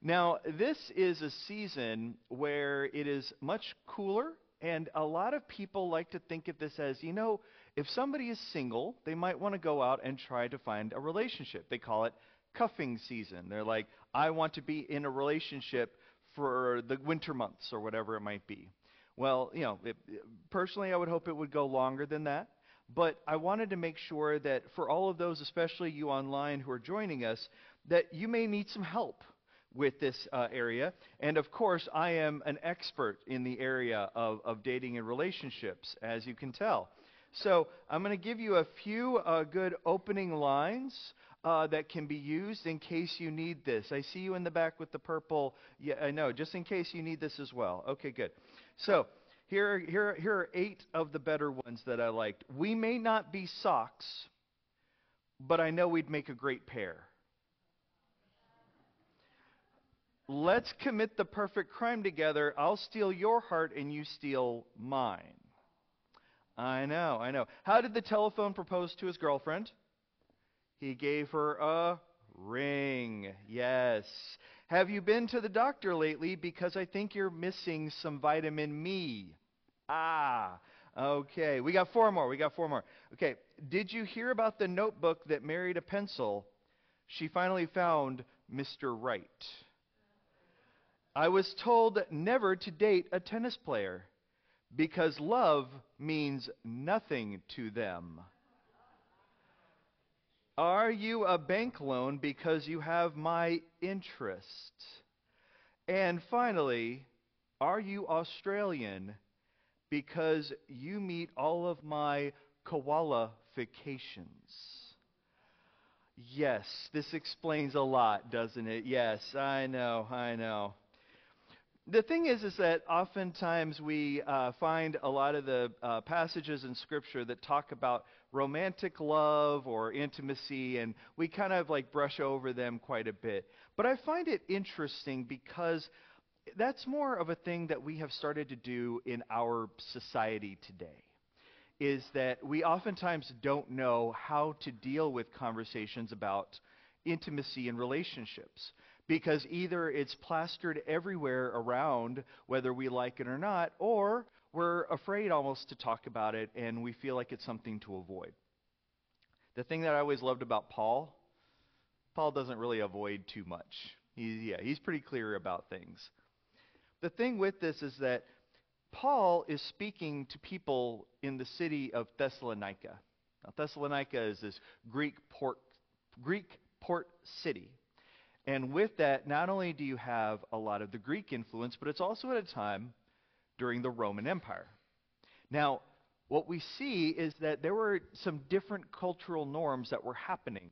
Now, this is a season where it is much cooler, and a lot of people like to think of this as, you know, if somebody is single, they might want to go out and try to find a relationship. They call it cuffing season. They're like, I want to be in a relationship for the winter months or whatever it might be. Well, you know, it, personally, I would hope it would go longer than that. But I wanted to make sure that for all of those, especially you online who are joining us, that you may need some help with this uh, area. And of course, I am an expert in the area of, of dating and relationships, as you can tell. So I'm going to give you a few uh, good opening lines uh, that can be used in case you need this. I see you in the back with the purple. Yeah, I know. Just in case you need this as well. Okay, good. So here, here, here are eight of the better ones that I liked. We may not be socks, but I know we'd make a great pair. Let's commit the perfect crime together. I'll steal your heart and you steal mine. I know, I know. How did the telephone propose to his girlfriend? He gave her a ring. Yes. Have you been to the doctor lately? Because I think you're missing some vitamin me. Ah, okay. We got four more. We got four more. Okay. Did you hear about the notebook that married a pencil? She finally found Mr. Right. I was told never to date a tennis player because love means nothing to them. Are you a bank loan because you have my interest? And finally, are you Australian because you meet all of my qualifications? Yes, this explains a lot, doesn't it? Yes, I know, I know the thing is, is that oftentimes we uh, find a lot of the uh, passages in Scripture that talk about romantic love or intimacy, and we kind of like brush over them quite a bit. But I find it interesting because that's more of a thing that we have started to do in our society today. Is that we oftentimes don't know how to deal with conversations about intimacy and relationships because either it's plastered everywhere around, whether we like it or not, or we're afraid almost to talk about it and we feel like it's something to avoid. The thing that I always loved about Paul, Paul doesn't really avoid too much. He's, yeah, he's pretty clear about things. The thing with this is that Paul is speaking to people in the city of Thessalonica. Now, Thessalonica is this Greek port, Greek port city. And with that, not only do you have a lot of the Greek influence, but it's also at a time during the Roman Empire. Now, what we see is that there were some different cultural norms that were happening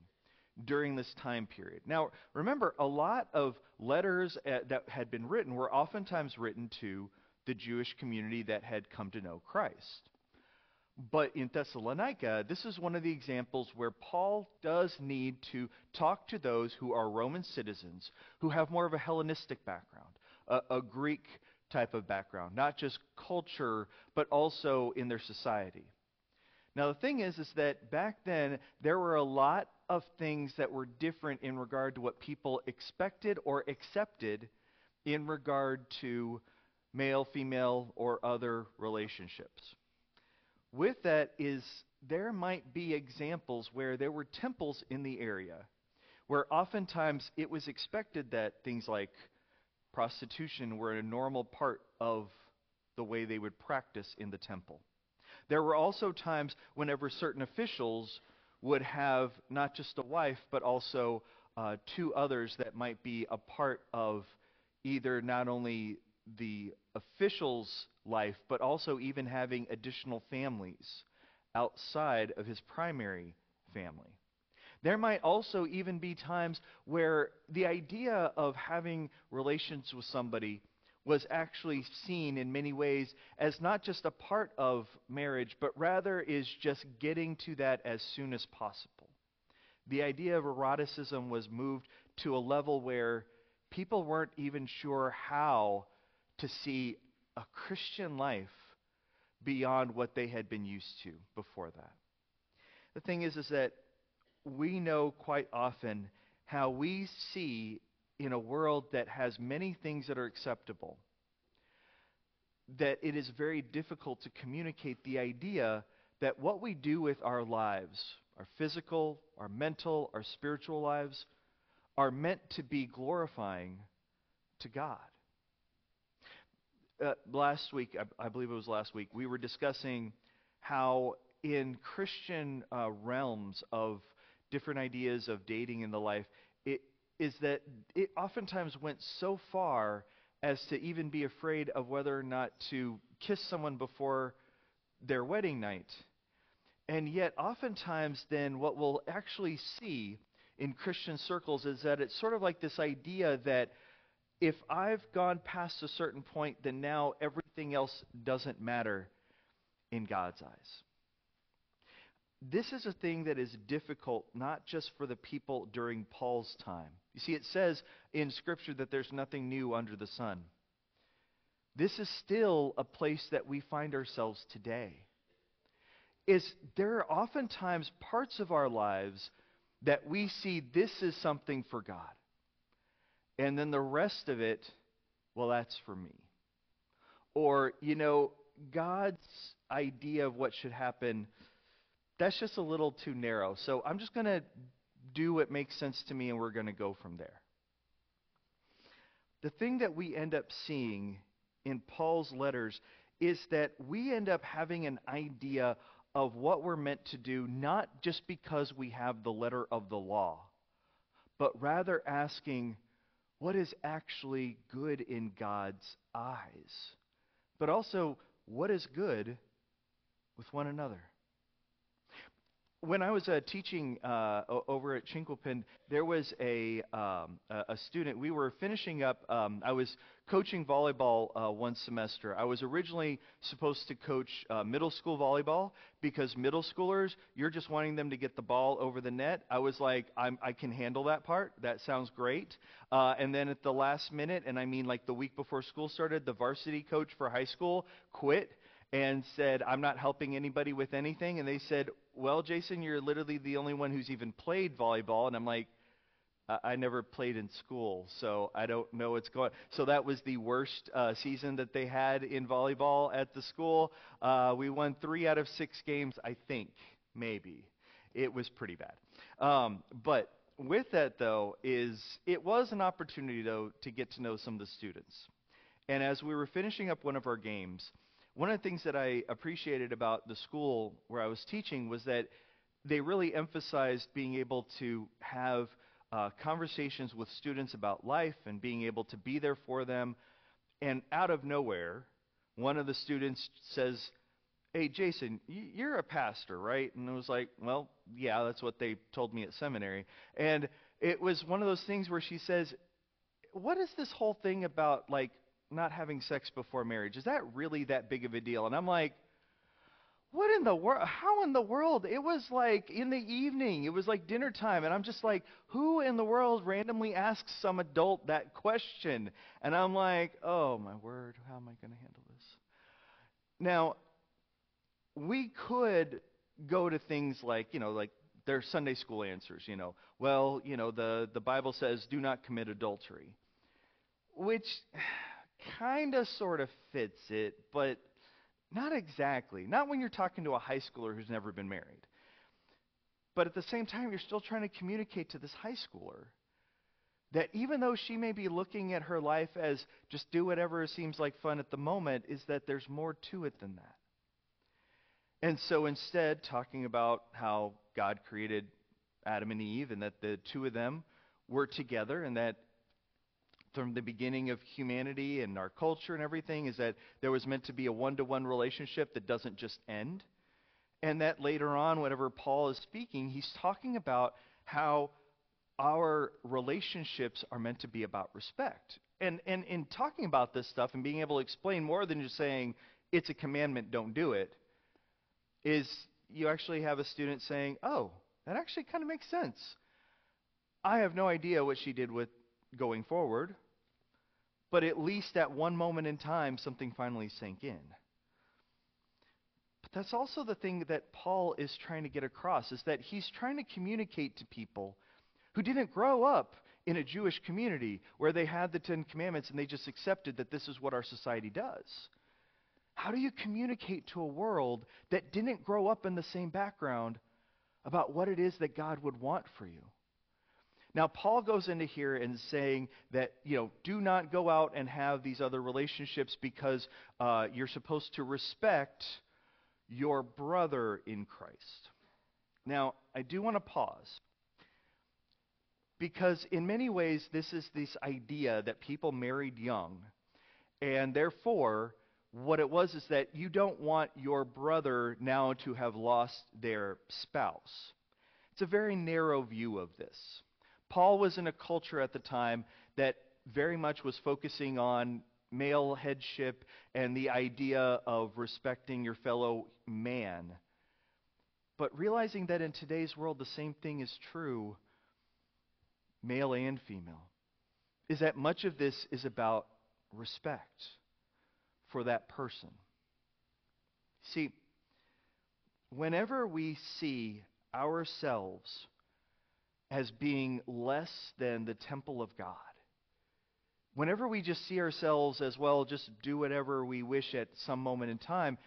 during this time period. Now, remember, a lot of letters uh, that had been written were oftentimes written to the Jewish community that had come to know Christ. But in Thessalonica, this is one of the examples where Paul does need to talk to those who are Roman citizens, who have more of a Hellenistic background, a, a Greek type of background, not just culture, but also in their society. Now, the thing is, is that back then, there were a lot of things that were different in regard to what people expected or accepted in regard to male, female, or other relationships with that is there might be examples where there were temples in the area where oftentimes it was expected that things like prostitution were a normal part of the way they would practice in the temple. There were also times whenever certain officials would have not just a wife, but also uh, two others that might be a part of either not only the official's life, but also even having additional families outside of his primary family. There might also even be times where the idea of having relations with somebody was actually seen in many ways as not just a part of marriage, but rather is just getting to that as soon as possible. The idea of eroticism was moved to a level where people weren't even sure how to see a Christian life beyond what they had been used to before that. The thing is, is that we know quite often how we see in a world that has many things that are acceptable, that it is very difficult to communicate the idea that what we do with our lives, our physical, our mental, our spiritual lives, are meant to be glorifying to God. Uh, last week, I, I, believe it was last week, we were discussing how in Christian uh, realms of different ideas of dating in the life, it is that it oftentimes went so far as to even be afraid of whether or not to kiss someone before their wedding night. And yet, oftentimes, then, what we'll actually see in Christian circles is that it's sort of like this idea that if I've gone past a certain point, then now everything else doesn't matter in God's eyes. This is a thing that is difficult not just for the people during Paul's time. You see, it says in Scripture that there's nothing new under the sun. This is still a place that we find ourselves today. Is there are oftentimes parts of our lives that we see this is something for God. And then the rest of it, well, that's for me. Or, you know, God's idea of what should happen, that's just a little too narrow. So I'm just going to do what makes sense to me and we're going to go from there. The thing that we end up seeing in Paul's letters is that we end up having an idea of what we're meant to do, not just because we have the letter of the law, but rather asking, what is actually good in God's eyes? But also, what is good with one another? When I was uh, teaching uh, over at Chinquapin, there was a, um, a student. We were finishing up. Um, I was coaching volleyball uh, one semester. I was originally supposed to coach uh, middle school volleyball because middle schoolers, you're just wanting them to get the ball over the net. I was like, i can handle that part. That sounds great. Uh, and then at the last minute, and I mean like the week before school started, the varsity coach for high school quit and said, I'm not helping anybody with anything. And they said, Well, Jason, you're literally the only one who's even played volleyball. And I'm like, I, I never played in school, so I don't know what's going So that was the worst uh, season that they had in volleyball at the school. Uh, we won three out of six games, I think, maybe. It was pretty bad. Um, but with that, though, is it was an opportunity, though, to get to know some of the students. And as we were finishing up one of our games, one of the things that I appreciated about the school where I was teaching was that they really emphasized being able to have uh, conversations with students about life and being able to be there for them. And out of nowhere, one of the students says, Hey, Jason, you're a pastor, right? And I was like, Well, yeah, that's what they told me at seminary. And it was one of those things where she says, What is this whole thing about, like, not having sex before marriage. Is that really that big of a deal? And I'm like, what in the world? How in the world? It was like in the evening. It was like dinner time. And I'm just like, who in the world randomly asks some adult that question? And I'm like, oh my word, how am I going to handle this? Now, we could go to things like, you know, like their Sunday school answers, you know. Well, you know, the, the Bible says, do not commit adultery. Which kind of sort of fits it, but not exactly. Not when you're talking to a high schooler who's never been married. But at the same time, you're still trying to communicate to this high schooler that even though she may be looking at her life as just do whatever seems like fun at the moment, is that there's more to it than that. And so instead, talking about how God created Adam and Eve and that the two of them were together and that from the beginning of humanity and our culture and everything is that there was meant to be a one to one relationship that doesn't just end. And that later on, whenever Paul is speaking, he's talking about how our relationships are meant to be about respect. And, and in talking about this stuff and being able to explain more than just saying, it's a commandment, don't do it, is you actually have a student saying, oh, that actually kind of makes sense. I have no idea what she did with going forward but at least at one moment in time, something finally sank in. But that's also the thing that Paul is trying to get across, is that he's trying to communicate to people who didn't grow up in a Jewish community where they had the Ten Commandments and they just accepted that this is what our society does. How do you communicate to a world that didn't grow up in the same background about what it is that God would want for you? Now, Paul goes into here and saying that, you know, do not go out and have these other relationships because uh, you're supposed to respect your brother in Christ. Now, I do want to pause because, in many ways, this is this idea that people married young, and therefore, what it was is that you don't want your brother now to have lost their spouse. It's a very narrow view of this. Paul was in a culture at the time that very much was focusing on male headship and the idea of respecting your fellow man. But realizing that in today's world the same thing is true, male and female, is that much of this is about respect for that person. See, whenever we see ourselves as being less than the temple of God. Whenever we just see ourselves as well, just do whatever we wish at some moment in time,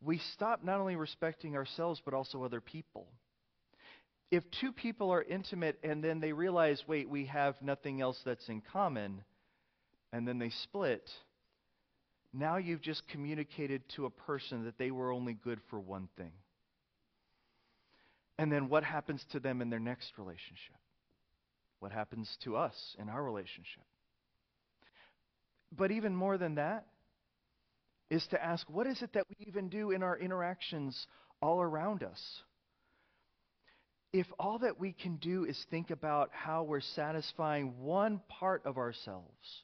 we stop not only respecting ourselves, but also other people. If two people are intimate and then they realize, wait, we have nothing else that's in common, and then they split, now you've just communicated to a person that they were only good for one thing. And then what happens to them in their next relationship? What happens to us in our relationship? But even more than that is to ask what is it that we even do in our interactions all around us? If all that we can do is think about how we're satisfying one part of ourselves,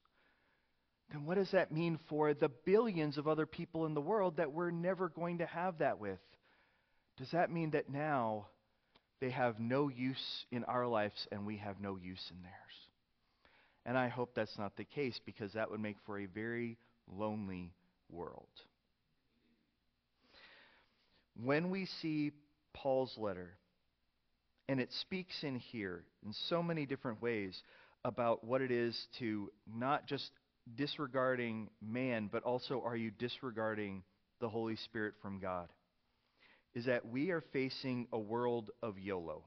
then what does that mean for the billions of other people in the world that we're never going to have that with? Does that mean that now they have no use in our lives and we have no use in theirs. And I hope that's not the case because that would make for a very lonely world. When we see Paul's letter, and it speaks in here in so many different ways about what it is to not just disregarding man, but also are you disregarding the Holy Spirit from God? Is that we are facing a world of YOLO.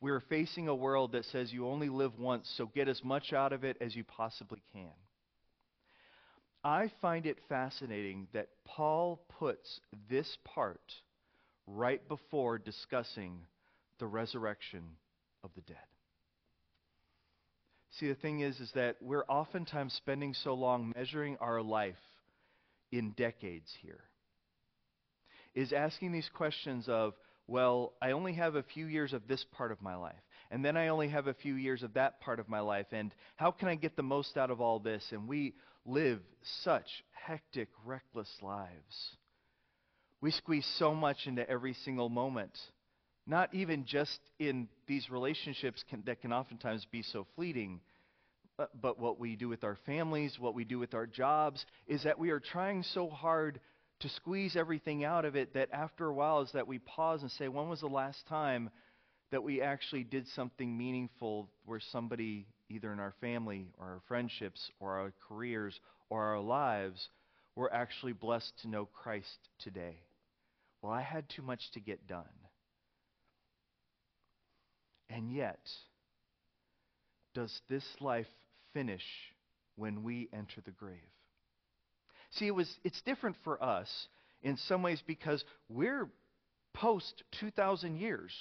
We are facing a world that says you only live once, so get as much out of it as you possibly can. I find it fascinating that Paul puts this part right before discussing the resurrection of the dead. See, the thing is, is that we're oftentimes spending so long measuring our life in decades here is asking these questions of, well, I only have a few years of this part of my life, and then I only have a few years of that part of my life, and how can I get the most out of all this? And we live such hectic, reckless lives. We squeeze so much into every single moment, not even just in these relationships can, that can oftentimes be so fleeting. But, but what we do with our families, what we do with our jobs, is that we are trying so hard to squeeze everything out of it that after a while is that we pause and say, when was the last time that we actually did something meaningful where somebody, either in our family or our friendships or our careers or our lives, were actually blessed to know Christ today? Well, I had too much to get done. And yet, does this life finish when we enter the grave? See, it was, it's different for us in some ways because we're post 2,000 years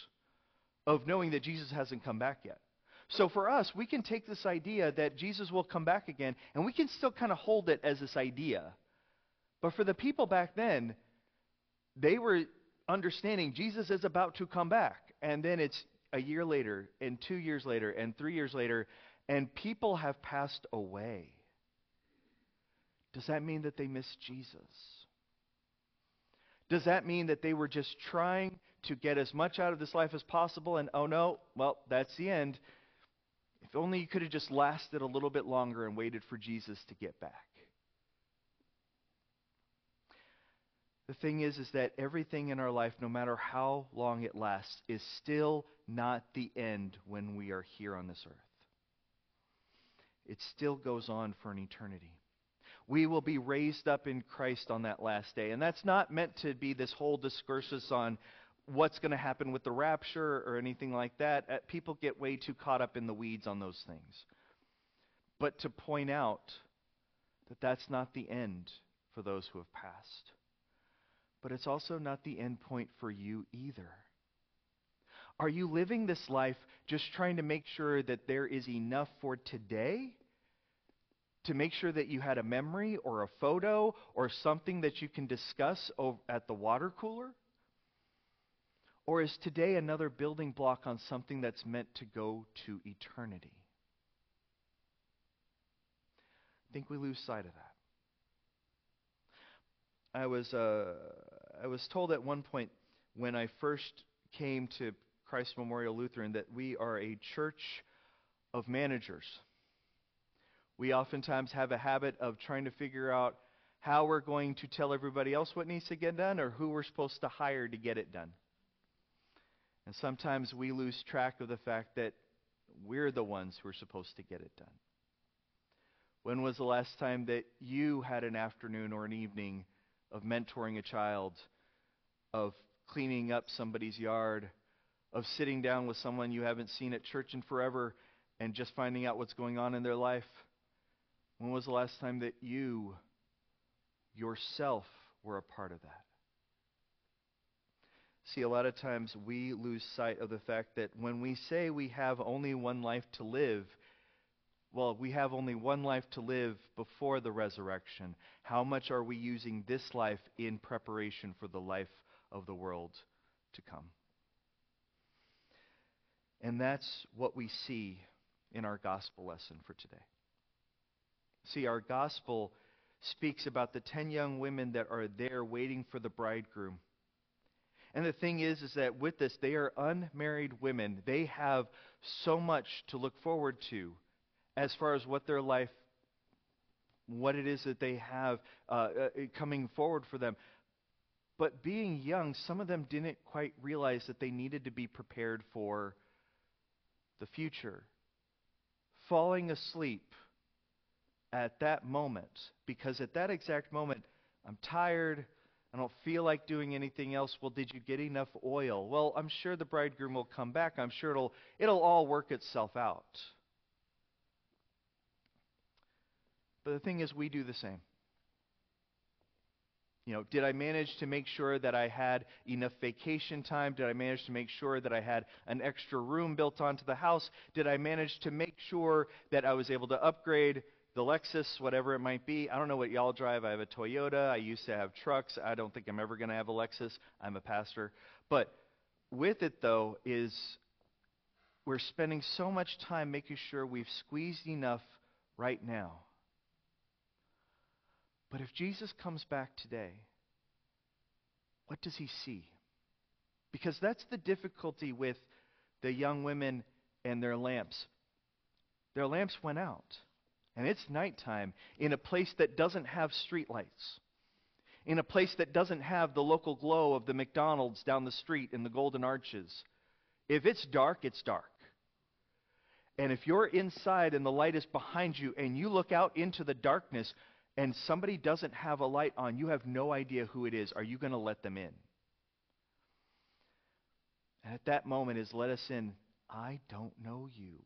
of knowing that Jesus hasn't come back yet. So for us, we can take this idea that Jesus will come back again, and we can still kind of hold it as this idea. But for the people back then, they were understanding Jesus is about to come back. And then it's a year later, and two years later, and three years later, and people have passed away. Does that mean that they missed Jesus? Does that mean that they were just trying to get as much out of this life as possible and oh no, well, that's the end? If only you could have just lasted a little bit longer and waited for Jesus to get back. The thing is is that everything in our life no matter how long it lasts is still not the end when we are here on this earth. it still goes on for an eternity. We will be raised up in Christ on that last day. And that's not meant to be this whole discursus on what's going to happen with the rapture or anything like that. Uh, people get way too caught up in the weeds on those things. But to point out that that's not the end for those who have passed. But it's also not the end point for you either. Are you living this life just trying to make sure that there is enough for today? To make sure that you had a memory or a photo or something that you can discuss at the water cooler? Or is today another building block on something that's meant to go to eternity? I think we lose sight of that. I was, uh, I was told at one point when I first came to Christ Memorial Lutheran that we are a church of managers. We oftentimes have a habit of trying to figure out how we're going to tell everybody else what needs to get done or who we're supposed to hire to get it done. And sometimes we lose track of the fact that we're the ones who are supposed to get it done. When was the last time that you had an afternoon or an evening of mentoring a child, of cleaning up somebody's yard, of sitting down with someone you haven't seen at church in forever and just finding out what's going on in their life? When was the last time that you yourself were a part of that? See, a lot of times we lose sight of the fact that when we say we have only one life to live, well, we have only one life to live before the resurrection. How much are we using this life in preparation for the life of the world to come? And that's what we see in our gospel lesson for today. See, our gospel speaks about the ten young women that are there waiting for the bridegroom. And the thing is, is that with this, they are unmarried women. They have so much to look forward to as far as what their life, what it is that they have uh, uh, coming forward for them. But being young, some of them didn't quite realize that they needed to be prepared for the future. Falling asleep at that moment, because at that exact moment, I'm tired. I don't feel like doing anything else. Well, did you get enough oil? Well, I'm sure the bridegroom will come back. I'm sure it'll it'll all work itself out. But the thing is we do the same. You know, did I manage to make sure that I had enough vacation time? Did I manage to make sure that I had an extra room built onto the house? Did I manage to make sure that I was able to upgrade the Lexus, whatever it might be? I don't know what y'all drive. I have a Toyota. I used to have trucks. I don't think I'm ever going to have a Lexus. I'm a pastor. But with it, though, is we're spending so much time making sure we've squeezed enough right now but if Jesus comes back today, what does he see? Because that's the difficulty with the young women and their lamps. Their lamps went out, and it's nighttime in a place that doesn't have streetlights, in a place that doesn't have the local glow of the McDonald's down the street in the Golden Arches. If it's dark, it's dark. And if you're inside and the light is behind you and you look out into the darkness, and somebody doesn't have a light on, you have no idea who it is. Are you going to let them in? And at that moment is let us in. I don't know you.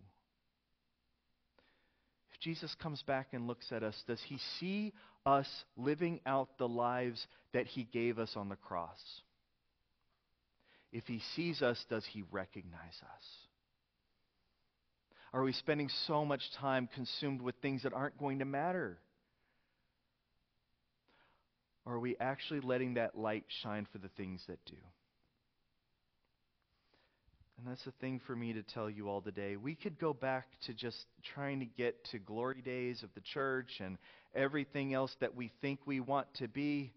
Jesus comes back and looks at us, does he see us living out the lives that he gave us on the cross? If he sees us, does he recognize us? Are we spending so much time consumed with things that aren't going to matter? Or are we actually letting that light shine for the things that do? And that's the thing for me to tell you all today. We could go back to just trying to get to glory days of the church and everything else that we think we want to be.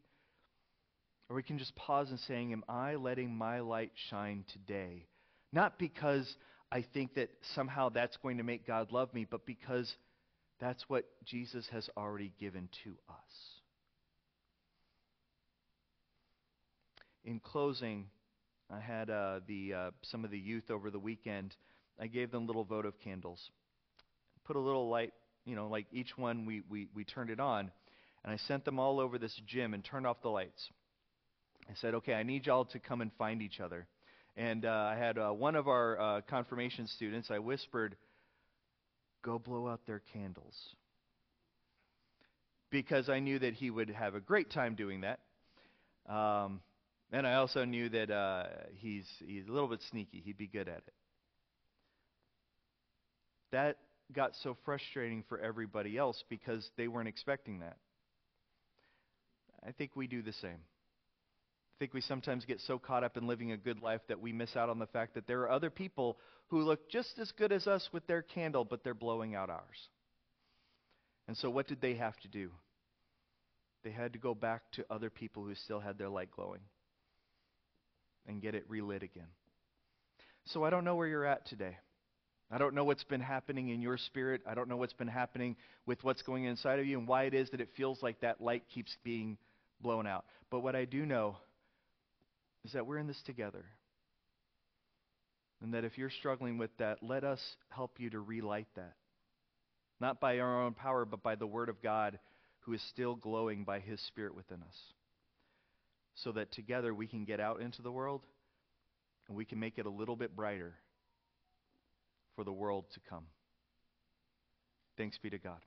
Or we can just pause and saying, Am I letting my light shine today? Not because I think that somehow that's going to make God love me, but because that's what Jesus has already given to us. in closing, I had uh, the uh, some of the youth over the weekend. I gave them little votive candles. Put a little light you know, like each one we, we, we turned it on. And I sent them all over this gym and turned off the lights. I said, okay, I need y'all to come and find each other. And uh, I had uh, one of our uh, confirmation students, I whispered, go blow out their candles. Because I knew that he would have a great time doing that. Um, and I also knew that uh, he's, he's a little bit sneaky. He'd be good at it. That got so frustrating for everybody else because they weren't expecting that. I think we do the same. I think we sometimes get so caught up in living a good life that we miss out on the fact that there are other people who look just as good as us with their candle, but they're blowing out ours. And so, what did they have to do? They had to go back to other people who still had their light glowing and get it relit again. So, I don't know where you're at today. I don't know what's been happening in your spirit. I don't know what's been happening with what's going inside of you and why it is that it feels like that light keeps being blown out. But what I do know is that we're in this together. And that if you're struggling with that, let us help you to relight that. Not by our own power, but by the Word of God, who is still glowing by His Spirit within us. So that together we can get out into the world and we can make it a little bit brighter for the world to come. Thanks be to God.